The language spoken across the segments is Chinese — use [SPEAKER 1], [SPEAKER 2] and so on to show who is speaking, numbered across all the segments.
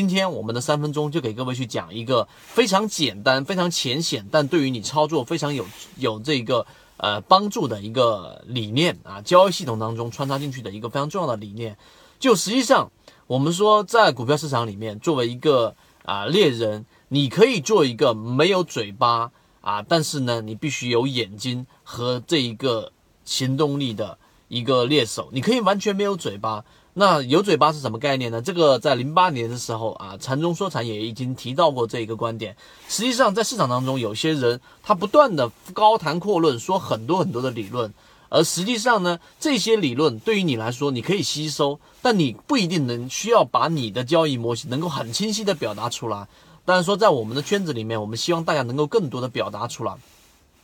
[SPEAKER 1] 今天我们的三分钟就给各位去讲一个非常简单、非常浅显，但对于你操作非常有有这个呃帮助的一个理念啊，交易系统当中穿插进去的一个非常重要的理念。就实际上，我们说在股票市场里面，作为一个啊猎人，你可以做一个没有嘴巴啊，但是呢，你必须有眼睛和这一个行动力的一个猎手。你可以完全没有嘴巴。那有嘴巴是什么概念呢？这个在零八年的时候啊，禅中说禅也已经提到过这一个观点。实际上，在市场当中，有些人他不断的高谈阔论，说很多很多的理论，而实际上呢，这些理论对于你来说，你可以吸收，但你不一定能需要把你的交易模型能够很清晰的表达出来。当然说，在我们的圈子里面，我们希望大家能够更多的表达出来。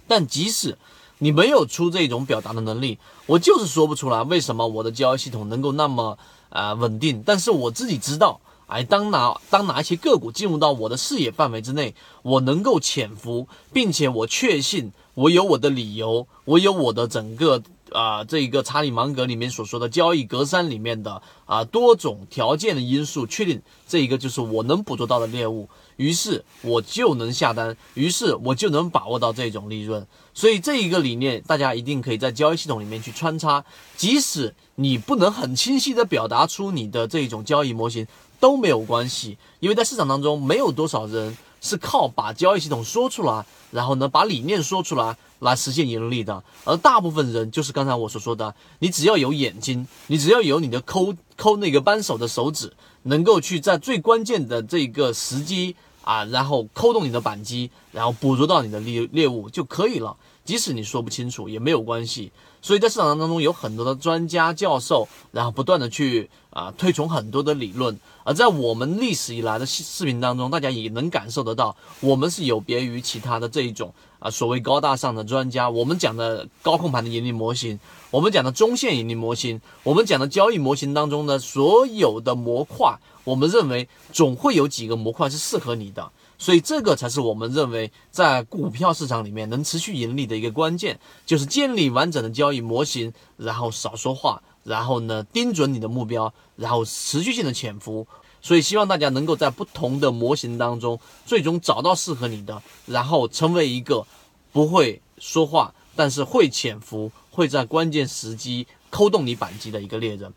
[SPEAKER 1] 但即使你没有出这种表达的能力，我就是说不出来为什么我的交易系统能够那么呃稳定。但是我自己知道，哎，当哪当哪一些个股进入到我的视野范围之内，我能够潜伏，并且我确信我有我的理由，我有我的整个啊这一个查理芒格里面所说的交易格栅里面的啊多种条件的因素，确定这一个就是我能捕捉到的猎物。于是我就能下单，于是我就能把握到这种利润。所以这一个理念，大家一定可以在交易系统里面去穿插。即使你不能很清晰的表达出你的这种交易模型都没有关系，因为在市场当中没有多少人是靠把交易系统说出来，然后呢把理念说出来来实现盈利的。而大部分人就是刚才我所说的，你只要有眼睛，你只要有你的抠抠那个扳手的手指，能够去在最关键的这个时机。啊，然后抠动你的扳机，然后捕捉到你的猎猎物就可以了。即使你说不清楚也没有关系。所以在市场当中有很多的专家教授，然后不断的去啊推崇很多的理论。而在我们历史以来的视视频当中，大家也能感受得到，我们是有别于其他的这一种啊所谓高大上的专家。我们讲的高控盘的盈利模型，我们讲的中线盈利模型，我们讲的交易模型当中的所有的模块。我们认为总会有几个模块是适合你的，所以这个才是我们认为在股票市场里面能持续盈利的一个关键，就是建立完整的交易模型，然后少说话，然后呢盯准你的目标，然后持续性的潜伏。所以希望大家能够在不同的模型当中，最终找到适合你的，然后成为一个不会说话，但是会潜伏，会在关键时机扣动你扳机的一个猎人。